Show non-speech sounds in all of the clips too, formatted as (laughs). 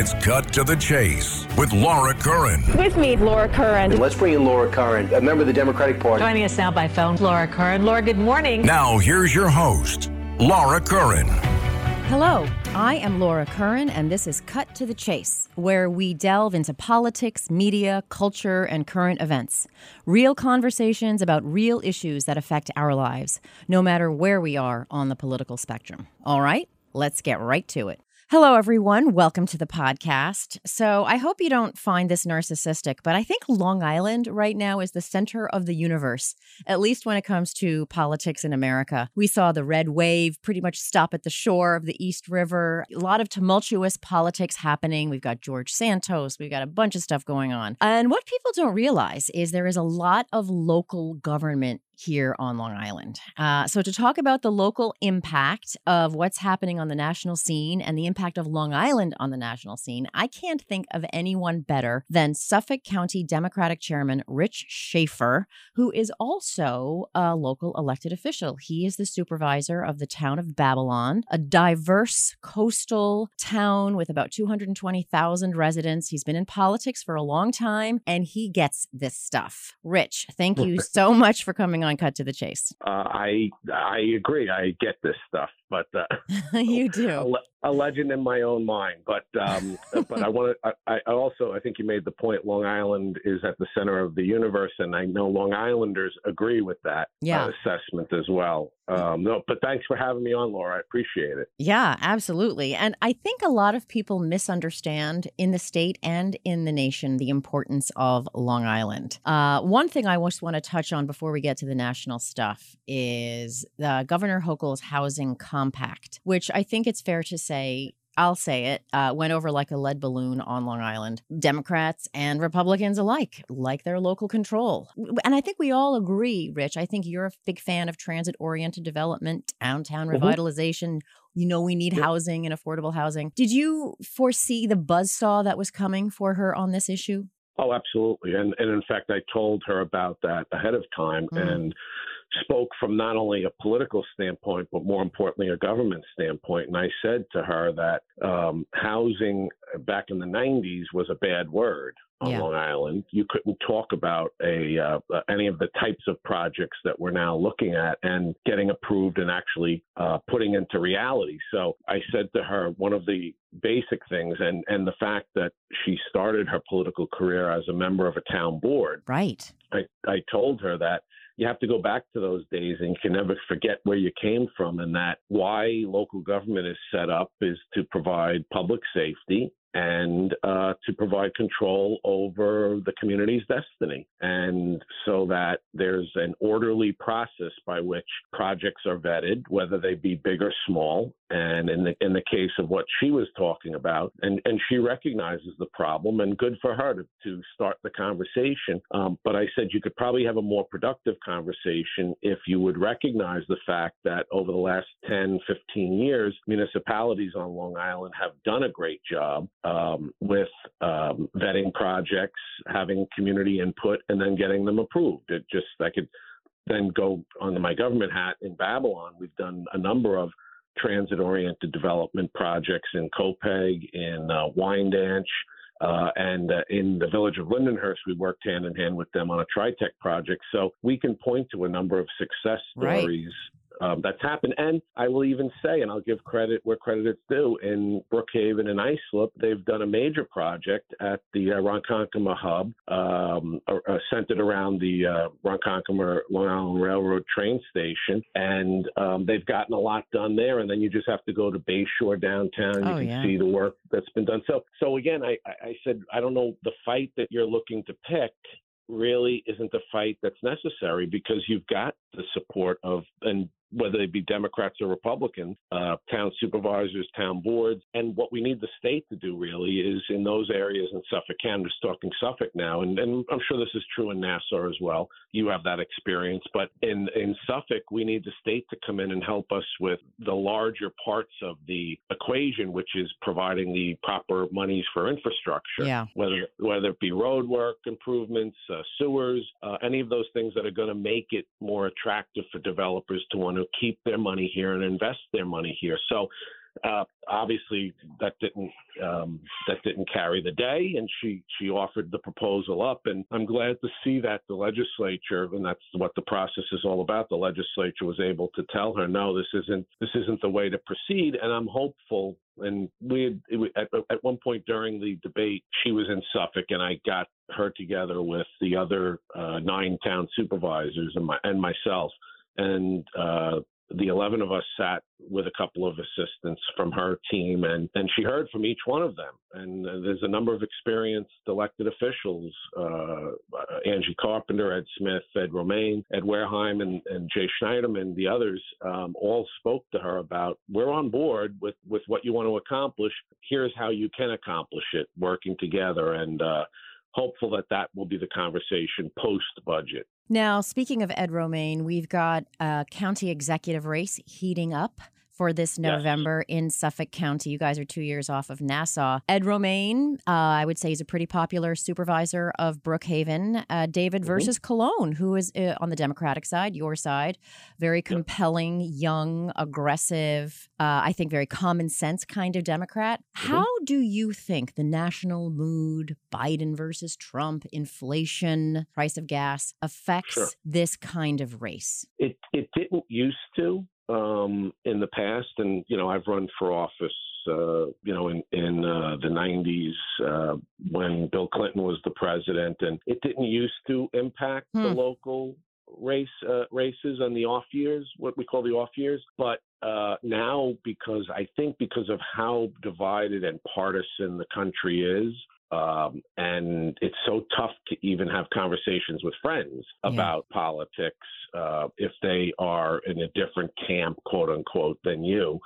It's Cut to the Chase with Laura Curran. With me, Laura Curran. And let's bring in Laura Curran, a member of the Democratic Party. Joining us now by phone, Laura Curran. Laura, good morning. Now, here's your host, Laura Curran. Hello, I am Laura Curran, and this is Cut to the Chase, where we delve into politics, media, culture, and current events. Real conversations about real issues that affect our lives, no matter where we are on the political spectrum. All right, let's get right to it. Hello, everyone. Welcome to the podcast. So, I hope you don't find this narcissistic, but I think Long Island right now is the center of the universe, at least when it comes to politics in America. We saw the red wave pretty much stop at the shore of the East River. A lot of tumultuous politics happening. We've got George Santos, we've got a bunch of stuff going on. And what people don't realize is there is a lot of local government here on Long Island. Uh, so, to talk about the local impact of what's happening on the national scene and the impact of Long Island on the national scene, I can't think of anyone better than Suffolk County Democratic Chairman Rich Schaffer, who is also a local elected official. He is the supervisor of the town of Babylon, a diverse coastal town with about 220,000 residents. He's been in politics for a long time and he gets this stuff. Rich, thank you so much for coming on Cut to the Chase. Uh, I I agree. I get this stuff, but uh, (laughs) you do. A, a, legend in my own mind. But um, (laughs) but I want to. I, I, also I think you made the point. Long Island is at the center of the universe, and I know Long Islanders agree with that uh, yeah. uh, assessment as well. Um, no, but thanks for having me on, Laura. I appreciate it. Yeah, absolutely. And I think a lot of people misunderstand in the state and in the nation the importance of Long Island. Uh, one thing I just want to touch on before we get to the national stuff is the Governor Hochul's housing compact, which I think it's fair to say I'll say it, uh, went over like a lead balloon on Long Island. Democrats and Republicans alike like their local control. And I think we all agree, Rich. I think you're a big fan of transit oriented development, downtown mm-hmm. revitalization. You know, we need yep. housing and affordable housing. Did you foresee the buzzsaw that was coming for her on this issue? Oh, absolutely. And, and in fact, I told her about that ahead of time. Mm. And spoke from not only a political standpoint, but more importantly, a government standpoint. And I said to her that um, housing back in the 90s was a bad word on yeah. Long Island. You couldn't talk about a uh, any of the types of projects that we're now looking at and getting approved and actually uh, putting into reality. So I said to her, one of the basic things, and and the fact that she started her political career as a member of a town board. Right. I I told her that you have to go back to those days and you can never forget where you came from and that why local government is set up is to provide public safety and uh, to provide control over the community's destiny. And so that there's an orderly process by which projects are vetted, whether they be big or small. And in the in the case of what she was talking about, and, and she recognizes the problem, and good for her to, to start the conversation. Um, but I said you could probably have a more productive conversation if you would recognize the fact that over the last 10, 15 years, municipalities on Long Island have done a great job um, with um, vetting projects, having community input, and then getting them approved. It just I could then go onto my government hat in Babylon. We've done a number of transit-oriented development projects in Copiague, in uh, Wyandanch. Uh, and uh, in the village of Lindenhurst, we worked hand in hand with them on a TRITEC project. So we can point to a number of success stories um, that's happened. And I will even say, and I'll give credit where credit is due, in Brookhaven and Islip, they've done a major project at the uh, Ronkonkoma hub, um, uh, centered around the uh, Ronkonkoma Long Island Railroad train station, and um, they've gotten a lot done there. And then you just have to go to Bayshore downtown. You oh, can yeah. see the work that's been done. So, so again, I, I said I don't know the fight that you're looking to pick really isn't the fight that's necessary because you've got the support of and whether they be Democrats or Republicans, uh, town supervisors, town boards. And what we need the state to do really is in those areas in Suffolk County, just talking Suffolk now, and, and I'm sure this is true in Nassau as well. You have that experience. But in, in Suffolk, we need the state to come in and help us with the larger parts of the equation, which is providing the proper monies for infrastructure, Yeah. whether, whether it be road work improvements, uh, sewers, uh, any of those things that are going to make it more attractive for developers to want to keep their money here and invest their money here. So uh, obviously that didn't um, that didn't carry the day, and she she offered the proposal up, and I'm glad to see that the legislature, and that's what the process is all about. The legislature was able to tell her, no, this isn't this isn't the way to proceed, and I'm hopeful. And we had it, at, at one point during the debate, she was in Suffolk, and I got her together with the other uh, nine town supervisors and my and myself, and uh, the 11 of us sat with a couple of assistants from her team and, and she heard from each one of them. And uh, there's a number of experienced elected officials uh, angie carpenter ed smith ed romaine ed wehrheim and, and jay schneiderman and the others um, all spoke to her about we're on board with, with what you want to accomplish. Here's how you can accomplish it working together and uh, hopeful that that will be the conversation post budget Now, speaking of Ed Romaine, we've got a county executive race heating up for this November in Suffolk County. You guys are two years off of Nassau. Ed Romaine, uh, I would say, is a pretty popular supervisor of Brookhaven. Uh, David versus Calone, who is uh, on the Democratic side, your side, very compelling, young, aggressive, uh, I think very common sense kind of Democrat. How do you think the national mood, Biden versus Trump, inflation, price of gas, affects Sure. this kind of race? It it didn't used to um, in the past, and you know I've run for office. Uh, you know, in in uh, the '90s uh, when Bill Clinton was the president, and it didn't used to impact the Hmm. local race uh, races on the off years, what we call the off years. But uh, now, because I think because of how divided and partisan the country is, um, and it's so tough to even have conversations with friends Yeah. about politics uh, if they are in a different camp, quote unquote, than you.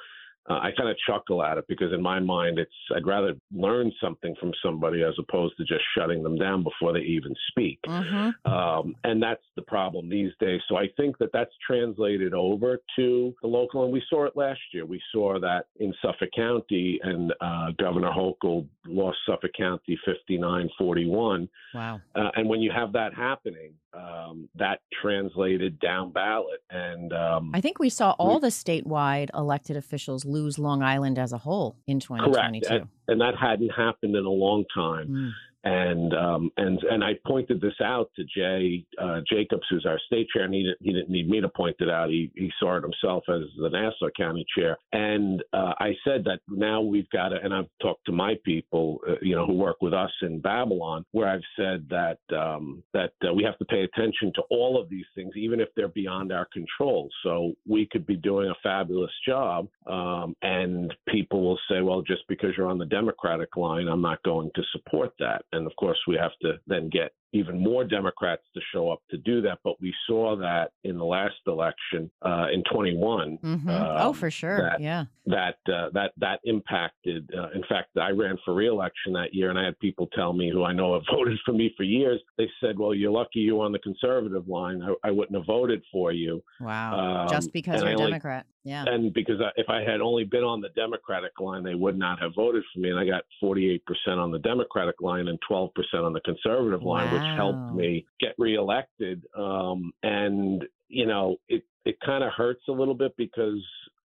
Uh, I kind of chuckle at it because in my mind, it's I'd rather learn something from somebody as opposed to just shutting them down before they even speak. Mm-hmm. Um, and that's the problem these days. So I think that that's translated over to the local, and we saw it last year. We saw that in Suffolk County, and uh, Governor Hochul lost Suffolk County 59 41. Wow. Uh, and when you have that happening, um, that translated down ballot. And um, I think we saw all the statewide elected officials lose Long Island as a whole in 2022. and, and that hadn't happened in a long time. Mm. And um, and and I pointed this out to Jay uh, Jacobs, who's our state chair, and he didn't, he didn't need me to point it out. He he saw it himself as the Nassau County chair, and uh, I said that now we've got to, and I've talked to my people, uh, you know, who work with us in Babylon, where I've said that um, that uh, we have to pay attention to all of these things, even if they're beyond our control. So we could be doing a fabulous job, um, and people will say, well, just because you're on the Democratic line, I'm not going to support that. And of course, we have to then get even more Democrats to show up to do that. But we saw that in the last election uh, in 21. hmm oh, um, for sure. that- yeah. that uh, that that impacted. Uh, in fact, I ran for reelection that year, and I had people tell me who I know have (laughs) voted for me for years. They said, "Well, you're lucky you were on the conservative line. I, I wouldn't have voted for you." Wow. Just Um, because you're I a only- Democrat. Yeah. and because I, if I had only been on the Democratic line, they would not have voted for me. And I got 48% on the Democratic line and 12% on the conservative line, which Wow. helped me get reelected. Um, and, you know, it, it kind of hurts a little bit because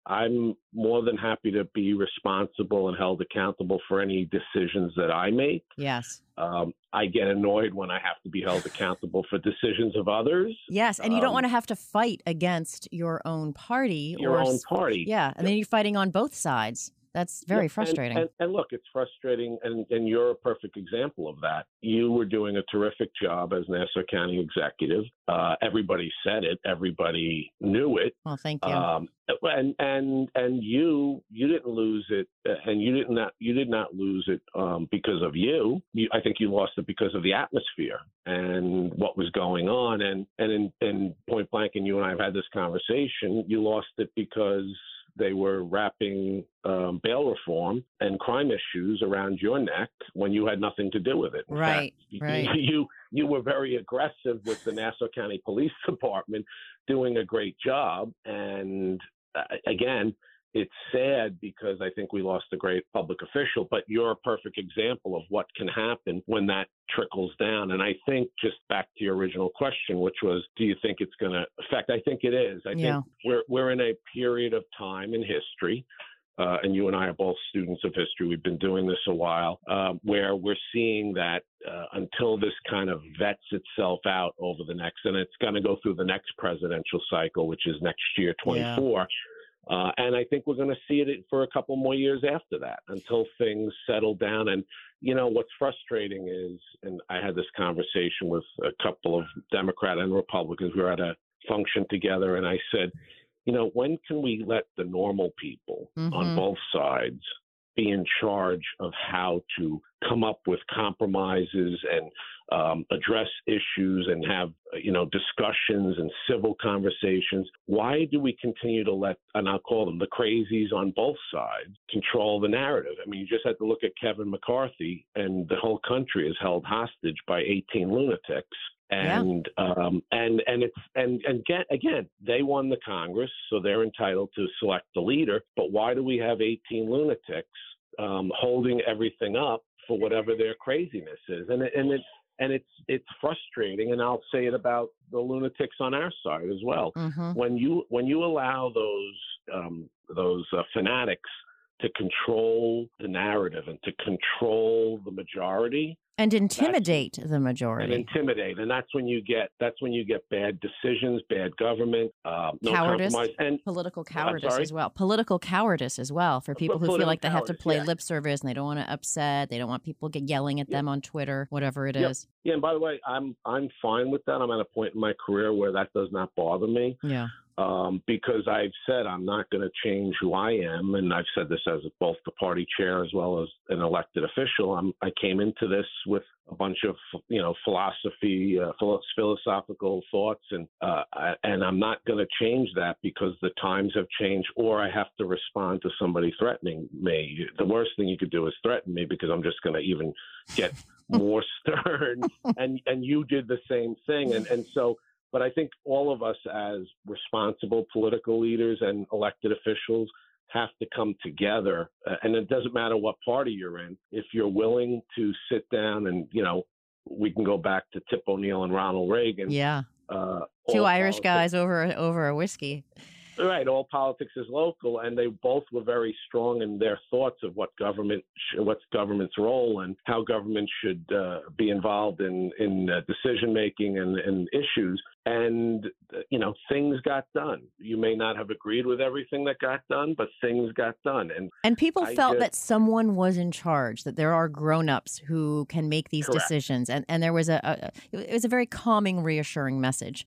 I'm more than happy to be responsible and held accountable for any decisions that I make. yes. Um, I get annoyed when I have to be held (sighs) accountable for decisions of others. Yes. And you don't Um, want to have to fight against your own party Your or own party. Yeah. And then you're fighting on both sides. That's very Yeah, frustrating. And, and, and look, it's frustrating, and, and you're a perfect example of that. You were doing a terrific job as Nassau County executive. Uh, everybody said it. Everybody knew it. well, thank you. Um, and and and you you didn't lose it, uh, and you did not you did not lose it um, because of you. you. I think you lost it because of the atmosphere and what was going on. And and in, in point blank, and you and I have had this conversation. You lost it because they were wrapping um, bail reform and crime issues around your neck when you had nothing to do with it. In Right, fact, right. (laughs) You you were very aggressive with the Nassau County Police (laughs) Department, doing a great job. And uh, again, it's sad because I think we lost a great public official, but you're a perfect example of what can happen when that trickles down. And I think just back to your original question, which was, do you think it's going to affect? I think it is. I Yeah. think we're we're in a period of time in history. Uh, and you and I are both students of history. We've been doing this a while, um, where we're seeing that uh, until this kind of vets itself out over the next, and it's going to go through the next presidential cycle, which is next year, 24. Uh, and I think we're going to see it for a couple more years after that until things settle down. And, you know, what's frustrating is, and I had this conversation with a couple of Democrat and Republicans. We were at a function together, and I said, you know, when can we let the normal people Mhm. on both sides be in charge of how to come up with compromises and um, address issues and have you know discussions and civil conversations. Why do we continue to let and I'll call them the crazies on both sides control the narrative? I mean, you just have to look at Kevin McCarthy, and the whole country is held hostage by 18 lunatics. Yeah. And um, and and it's and and get, again, they won the Congress, so they're entitled to select the leader. But why do we have 18 lunatics um, holding everything up for whatever their craziness is? And it, and it's and it's it's frustrating. And I'll say it about the lunatics on our side as well. Mhm. When you when you allow those um, those uh, fanatics to control the narrative and to control the majority, And intimidate the majority. and intimidate. And that's when you get that's when you get bad decisions, bad government, uh, no Cowardice. compromise, and Political cowardice as well. Political cowardice as well for people who feel like they have to play yeah. lip service and they don't want to upset. They don't want people get yelling at them on Twitter, whatever it is. Yeah. And by the way, I'm I'm fine with that. I'm at a point in my career where that does not bother me. Yeah. Um, because I've said I'm not going to change who I am, and I've said this as both the party chair as well as an elected official. I'm, I came into this with a bunch of you know philosophy, uh, philosophical thoughts, and uh, I, and I'm not going to change that because the times have changed, or I have to respond to somebody threatening me. The worst thing you could do is threaten me because I'm just going to even get (laughs) more stern, and and you did the same thing, and and so but I think all of us as responsible political leaders and elected officials have to come together. Uh, and it doesn't matter what party you're in. If you're willing to sit down and, you know, we can go back to Tip O'Neill and Ronald Reagan. Yeah. Uh, Two Irish politics- guys over over a whiskey. Right, all politics is local, and they both were very strong in their thoughts of what government, sh- what's government's role, and how government should uh, be involved in in uh, decision making and, and issues. And uh, you know, things got done. You may not have agreed with everything that got done, but things got done. And And people I felt just- that someone was in charge, that there are grown-ups who can make these Correct. decisions. decisions. And and there was a, a it was a very calming, reassuring message.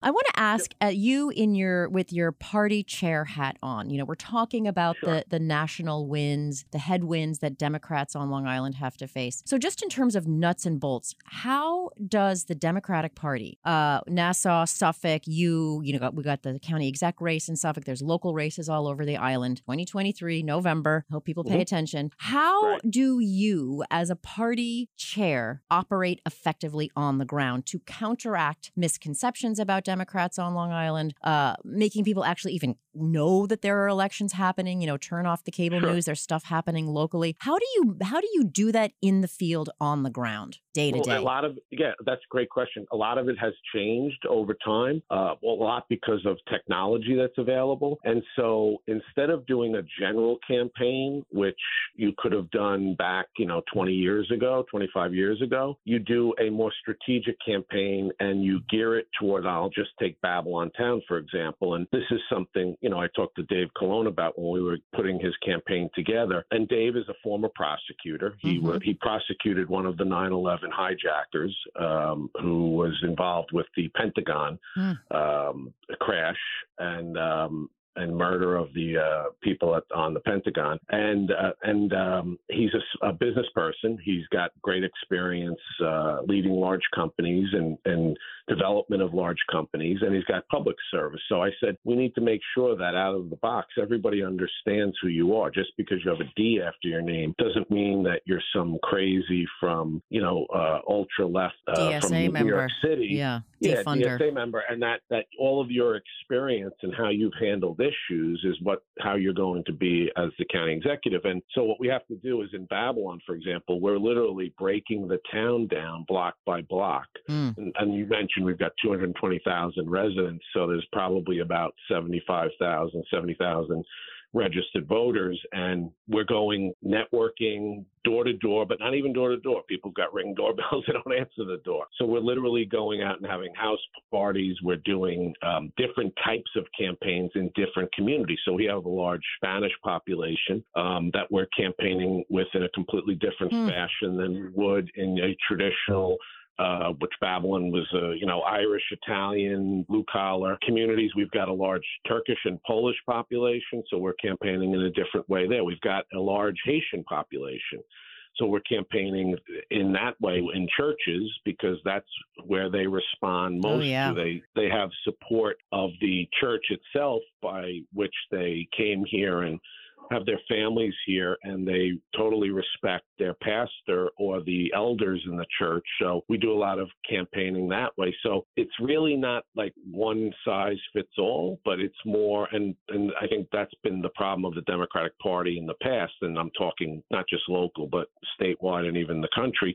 I want to ask uh, you in your with your party chair hat on. You know, we're talking about the the national wins, the headwinds that Democrats on Long Island have to face. So, just in terms of nuts and bolts, how does the Democratic Party, uh, Nassau, Suffolk, you, you know, got, we got the county exec race in Suffolk. There's local races all over the island. 2023 November. Hope people pay Mhm. attention. How Right. do you, as a party chair, operate effectively on the ground to counteract misconceptions about Democrats on Long Island, uh, making people actually even know that there are elections happening. You know, turn off the cable Sure. news. There's stuff happening locally. How do you how do you do that in the field on the ground, day to Well, day? A lot of yeah, that's a great question. A lot of it has changed over time. Uh, well, a lot because of technology that's available. And so instead of doing a general campaign, which you could have done back, you know, 20 years ago, 25 years ago, you do a more strategic campaign and you gear it toward. I'll just take Babylon Town for example, and this is something you know I talked to Dave Calone about when we were putting his campaign together. And Dave is a former prosecutor. He wa- he prosecuted one of the 9/11 hijackers um, who was involved with the Pentagon Hmm. um, crash and um, and murder of the uh, people at, on the Pentagon. And uh, and um, he's a business person. He's got great experience uh, leading large companies and and development of large companies, and he's got public service. So I said we need to make sure that out of the box everybody understands who you are. Just because you have a D after your name doesn't mean that you're some crazy from you know uh, ultra left uh, from New member. York City. yeah, Yeah. DSA member, and that that all of your experience and how you've handled issues is what how you're going to be as the county executive. And so what we have to do is in Babylon, for example, we're literally breaking the town down block by block. Mm. And, and you mentioned we've got 220,000 residents, so there's probably about 75,000, 70,000 registered voters and we're going networking door to door but not even door to door. People got ring doorbells (laughs) they don't answer the door. So we're literally going out and having house parties. We're doing um, different types of campaigns in different communities. So we have a large spanish population um, that we're campaigning with in a completely different Hmm. fashion than we would in a traditional uh, which Babylon was, uh, you know, Irish, Italian, blue collar communities. We've got a large Turkish and Polish population, so we're campaigning in a different way there. We've got a large Haitian population. So we're campaigning in that way in churches because that's where they respond most. Oh, most yeah. They they have support of the church itself by which they came here and have their families here and they totally respect their pastor or the elders in the church. So we do a lot of campaigning that way. So it's really not like one size fits all, but it's more and and I think that's been the problem of the Democratic Party in the past and I'm talking not just local but statewide and even the country.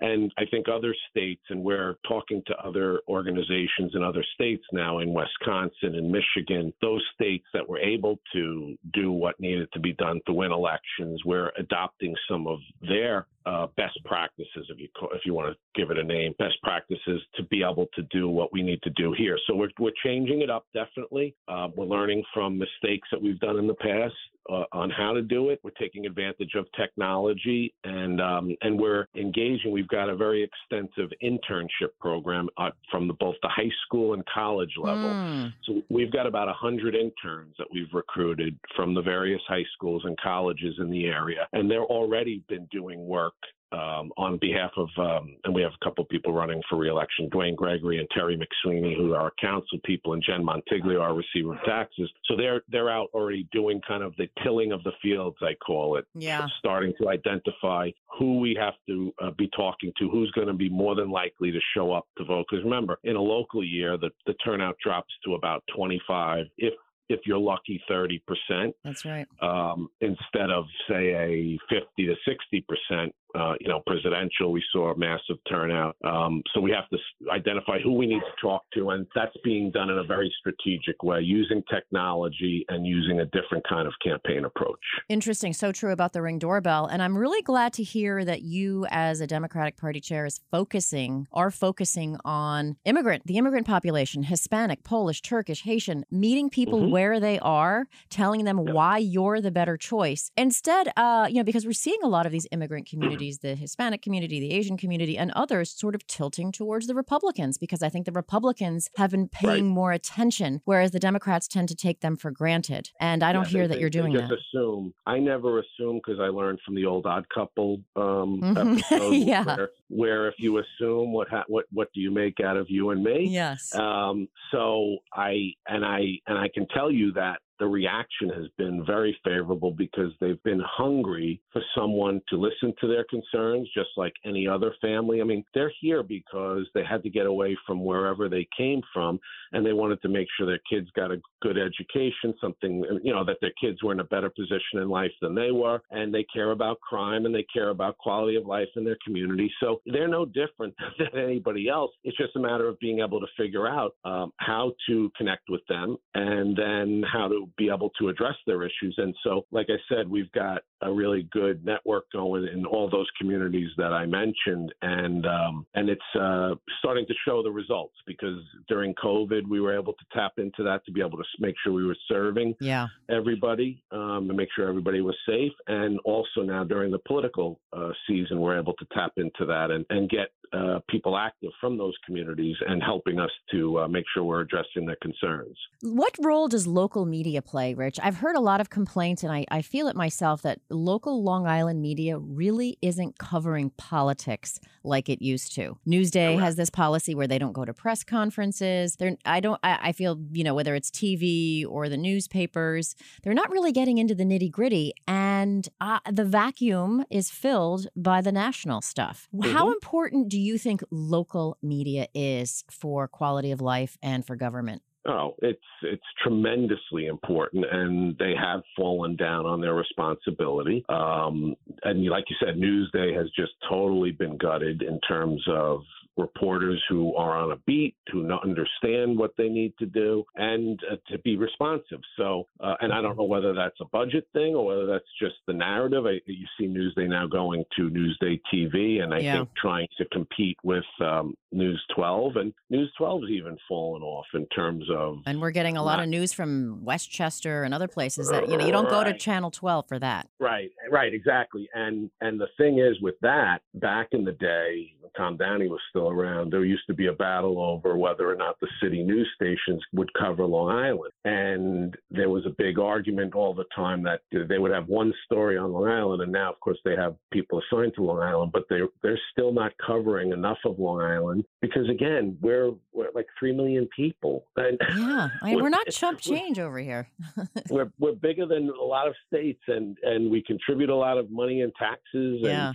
And I think other states and we're talking to other organizations in other states now in Wisconsin and Michigan, those states that were able to do what needed to be done to win elections, we're adopting some of their uh, best practices, if you if you want to give it a name, best practices to be able to do what we need to do here. So we're we're changing it up definitely. Uh, we're learning from mistakes that we've done in the past uh, on how to do it. We're taking advantage of technology and um, and we're engaging. We've got a very extensive internship program uh, from the, both the high school and college level. Mm. So we've got about 100 interns that we've recruited from the various high schools and colleges in the area, and they're already been doing work um, on behalf of, um, and we have a couple of people running for reelection, DuWayne Gregory and Terry McSweeney, who are council people, and Jen Montiglio, our receiver of taxes. So they're they're out already doing kind of the tilling of the fields, I call it Yeah. starting to identify who we have to uh, be talking to, who's going to be more than likely to show up to vote. Because remember, in a local year, the, the turnout drops to about 25, if if you're lucky, 30 percent, That's right. um, instead of say a 50 to 60 percent. Uh, you know, presidential, we saw a massive turnout. Um, so we have to identify who we need to talk to, and that's being done in a very strategic way, using technology and using a different kind of campaign approach. Interesting. So true about the ring doorbell. And I'm really glad to hear that you, as a Democratic Party chair, is focusing, are focusing on immigrant, the immigrant population, Hispanic, Polish, Turkish, Haitian, meeting people Mhm. where they are, telling them why you're the better choice. Instead, uh, you know, because we're seeing a lot of these immigrant communities, the Hispanic community, the Asian community, and others sort of tilting towards the Republicans because I think the Republicans have been paying more attention, whereas the Democrats tend to take them for granted. And I don't Yeah, hear they- that you're doing they that. just assume. I never assume because I learned from the old Odd Couple um, Mhm. (laughs) episode Yeah. where, where if you assume what ha- what what do you make out of you and me? Yes. Um, so I and I and I can tell you that the reaction has been very favorable because they've been hungry for someone to listen to their concerns, just like any other family. I mean, they're here because they had to get away from wherever they came from, and they wanted to make sure their kids got a good education, something, you know, that their kids were in a better position in life than they were, and they care about crime and they care about quality of life in their community. So they're no different (laughs) than anybody else. It's just a matter of being able to figure out um, how to connect with them and then how to be able to address their issues. And so, like I said, we've got a really good network going in all those communities that I mentioned, and um, and it's uh, starting to show the results because during COVID we were able to tap into that to be able to make sure we were serving Yeah. everybody um, and make sure everybody was safe. And also now during the political uh, season, we're able to tap into that and, and get uh, people active from those communities and helping us to uh, make sure we're addressing their concerns. What role does local media play, Rich? I've heard a lot of complaints, and I, I feel it myself, that local Long Island media really isn't covering politics like it used to. Newsday has this policy where they don't go to press conferences. They're, I don't. I, I feel you know whether it's TV or the newspapers, they're not really getting into the nitty gritty, and uh, the vacuum is filled by the national stuff. How Mhm. important do you think local media is for quality of life and for government? Oh, it's it's tremendously important, and they have fallen down on their responsibility. Um, and like you said, Newsday has just totally been gutted in terms of reporters who are on a beat, who not understand what they need to do, and uh, to be responsive. So, uh, and I don't know whether that's a budget thing or whether that's just the narrative. I, you see Newsday now going to Newsday TV, and I Yeah. think trying to compete with um, News 12, and News 12 has even fallen off in terms of And we're getting a lot Right. of news from Westchester and other places that you know you don't go to Channel 12 for that. Right, right, exactly. And and the thing is with that, back in the day, Tom Downey was still around, there used to be a battle over whether or not the city news stations would cover Long Island. And there was a big argument all the time that they would have one story on Long Island and now of course they have people assigned to Long Island, but they're, they're still not covering enough of Long Island because again, we're we're like 3 million people. And Yeah, I mean, we're not chump change over here. (laughs) we're we're bigger than a lot of states and and we contribute a lot of money in taxes and yeah,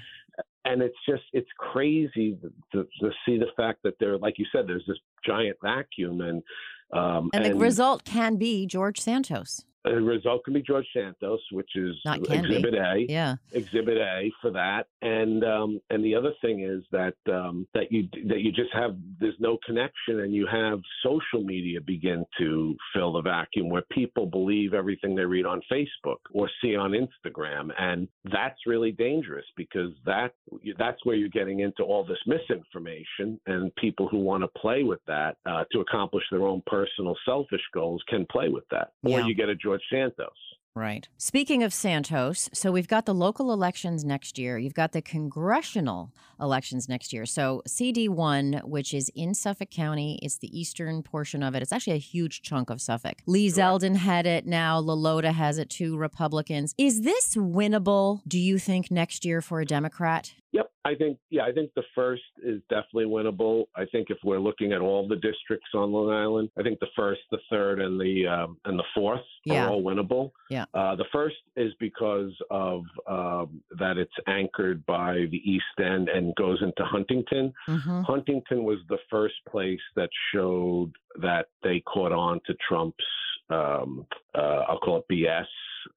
and it's just it's crazy to, to see the fact that there like you said there's this giant vacuum and um and the result can be George Santos. The result can be George Santos, which is be. Exhibit A. Yeah, Exhibit A for that, and um, and the other thing is that um, that you that you just have there's no connection, and you have social media begin to fill the vacuum where people believe everything they read on Facebook or see on Instagram, and that's really dangerous because that that's where you're getting into all this misinformation, and people who want to play with that uh, to accomplish their own personal selfish goals can play with that, or you get a George Santos. right. Speaking of Santos, so we've got the local elections next year. You've got the congressional elections next year. So CD1, which is in Suffolk County, it's the eastern portion of it. It's actually a huge chunk of Suffolk. Lee Zeldin had it now. LaLota has it too. Republicans. Is this winnable? Do you think next year for a Democrat? Yep, I think yeah, I think the first is definitely winnable. I think if we're looking at all the districts on Long Island, I think the first, the third, and the um, and the fourth Yeah. are all winnable. Yeah. Uh, the first is because of um, that it's anchored by the East End and goes into Huntington. Mm-hmm. Huntington was the first place that showed that they caught on to Trump's, um, uh, I'll call it BS,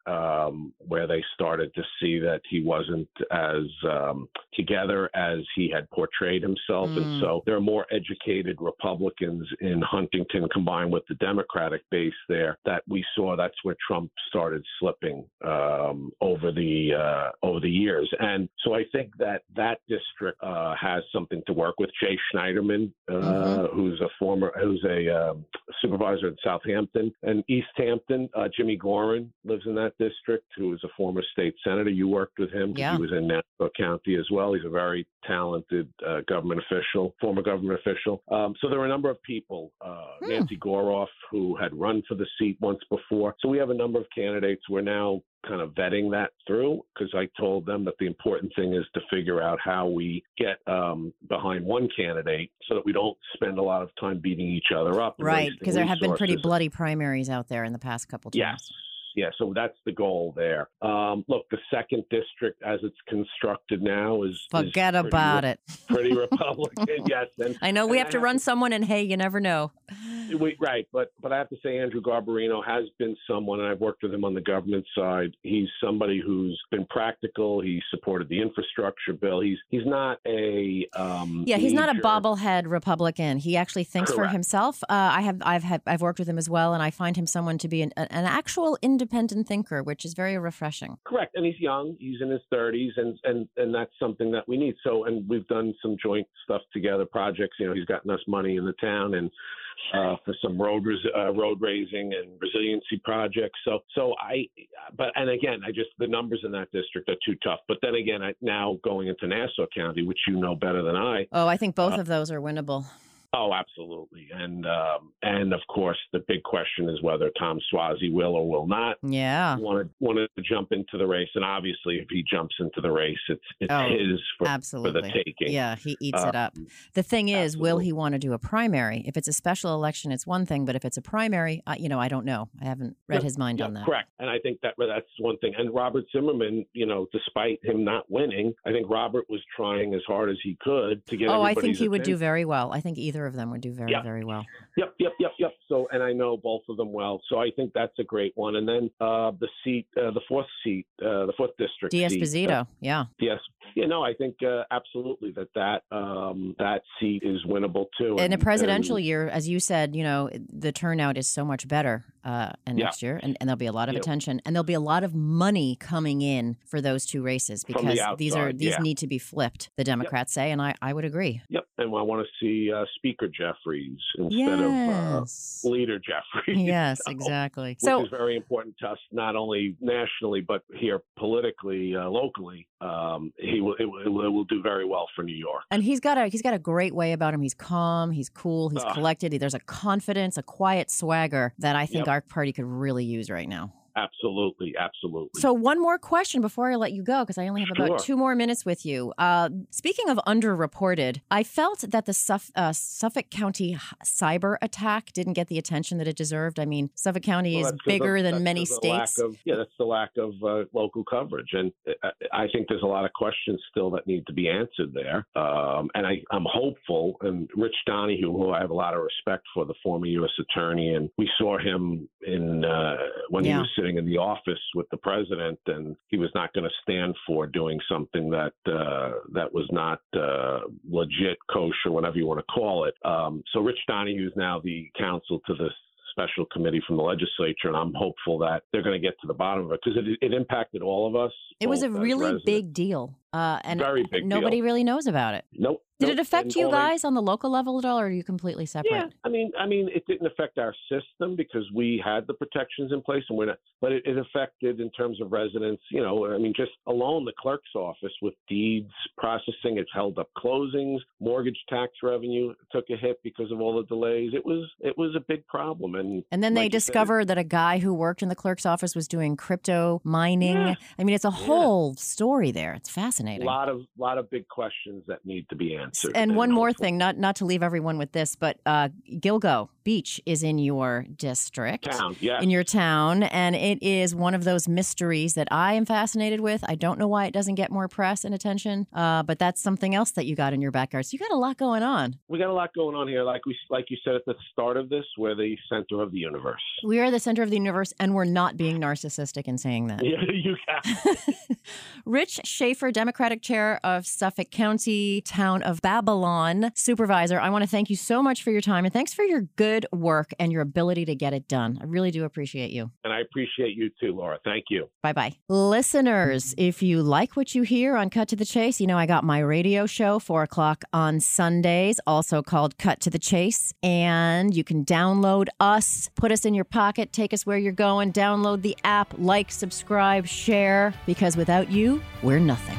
um, where they started to see that he wasn't as um, together as he had portrayed himself. Mm. And so there are more educated Republicans in Huntington combined with the Democratic base there that we saw that's where Trump started slipping um, over the uh, over the years. And so I think that that district uh, has something to work with. Jay Schneiderman, uh, Mhm. who's a former, who's a um, supervisor in Southampton and East Hampton. Uh, Jimmy Gaughran lives in that district, who is a former state senator. You worked with him. Yeah. He was in Nassau County as well. He's a very talented uh, government official, former government official. Um, so there are a number of people. Uh, Hmm. Nancy Goroff, who had run for the seat once before. So we have a number of candidates. We're now kind of vetting that through because I told them that the important thing is to figure out how we get um, behind one candidate so that we don't spend a lot of time beating each other up. Right, because there have been pretty bloody primaries out there in the past couple times. Yes. Yeah, so that's the goal there. Um, look, the second district, as it's constructed now, is is Forget pretty about re- it. Pretty (laughs) Republican, yes. And I know we have to run someone, and hey, you never know. we, right, but but I have to say Andrew Garbarino has been someone, and I've worked with him on the government side. He's somebody who's been practical. He supported the infrastructure bill. He's he's not a um, Yeah, he's not a bobblehead Republican. He actually thinks for himself. Uh, I have, I've had, I've worked with him as well, and I find him someone to be an, an actual independent thinker, which is very refreshing. Correct, and he's young. He's in his thirties, and and and that's something that we need. So, and we've done some joint stuff together, projects. You know, he's gotten us money in the town, and uh, for some road res- uh, road raising and resiliency projects. So, so I, but and again, I just the numbers in that district are too tough. But then again, I, now going into Nassau County, which you know better than I. Oh, I think both Uh, of those are winnable. Oh, absolutely, and um, and of course, the big question is whether Tom Suozzi will or will not Yeah, want to want to jump into the race. And obviously, if he jumps into the race, it's it's Oh, his for, for the absolutely. taking. Yeah, he eats it up. Um, The thing is, will he want to do a primary? If it's a special election, it's one thing, but if it's a primary, uh, you know, I don't know. I haven't read Yeah, his mind yeah, on that. Correct, and I think that that's one thing. And Robert Zimmerman, you know, despite him not winning, I think Robert was trying as hard as he could to get. Oh, I think he would do very well. I think either of them would do very, Yeah. very well. Yep, yep, yep, yep. So, and I know both of them well, so I think that's a great one. And then uh, the seat, uh, the fourth seat, uh, the fourth district. seat, uh, yeah. Yes. You know, I think uh, absolutely that that um, that seat is winnable too. in a presidential and- year, as you said, you know, the turnout is so much better uh, and Yeah. next year, and, and there'll be a lot of Yeah. attention, and there'll be a lot of money coming in for those two races From the because these are these yeah. need to be flipped. The Democrats say, and I, I would agree. Yep, and I want to see uh, Speaker Jeffries instead of uh, Leader Jeffries. (laughs) yes, So- exactly. Which So is very important to us, not only nationally but here politically, uh, locally. Um, he will, it, will- it will do very well for New York. And he's got a he's got a great way about him. He's calm, he's cool, he's Ah. collected. There's a confidence, a quiet swagger that I think Yep. our party could really use right now. Absolutely, absolutely. So one more question before I let you go, because I only have Sure. about two more minutes with you. Uh, speaking of underreported, I felt that the Suff- uh, Suffolk County cyber attack didn't get the attention that it deserved. I mean, Suffolk County Well, is bigger of- than many 'cause of the lack states. of- yeah, that's the lack of uh, local coverage, and I, I think there's a lot of questions still that need to be answered there. Um, and I, I'm hopeful. And Rich Donoghue, who I have a lot of respect for, the former U.S. attorney, and we saw him in uh, when he was sitting in the office with the president, and he was not going to stand for doing something that uh, that was not uh, legit, kosher, whatever you want to call it. Um, so Rich Donoghue is now the counsel to this special committee from the legislature, and I'm hopeful that they're going to get to the bottom of it because it, it impacted all of us. It was a really big deal, uh, and Very big nobody deal. really knows about it. Nope. Did nope. it affect And you they- guys on the local level at all, or are you completely separate? Yeah, I mean, I mean, it didn't affect our system because we had the protections in place, and we're not. But it, it affected in terms of residents. You know, I mean, just alone the clerk's office with deeds processing, it's held up closings, mortgage tax revenue took a hit because of all the delays. It was it was a big problem, and And then they like said, discovered that a guy who worked in the clerk's office was doing crypto mining. Yeah. I mean, it's a whole story there. It's a fascinating. lot of lot of big questions that need to be answered. And one more thing, not not to leave everyone with this, but uh, Gilgo Beach is in your district. town, yeah. In your town, and it is one of those mysteries that I am fascinated with. I don't know why it doesn't get more press and attention, uh, but that's something else that you got in your backyard. So you got a lot going on. we got a lot going on here. Like we, like you said at the start of this, we're the center of the universe. We are the center of the universe, and we're not being narcissistic in saying that. Yeah, (laughs) you got. (laughs) Rich Schaffer, Democrat. Democratic chair of Suffolk County, town of Babylon supervisor. I want to thank you so much for your time and thanks for your good work and your ability to get it done. I really do appreciate you. And I appreciate you too, Laura. Thank you. Bye bye. Listeners, if you like what you hear on Cut to the Chase, you know I got my radio show, 4 o'clock on Sundays, also called Cut to the Chase. And you can download us, put us in your pocket, take us where you're going, download the app, like, subscribe, share, because without you, we're nothing.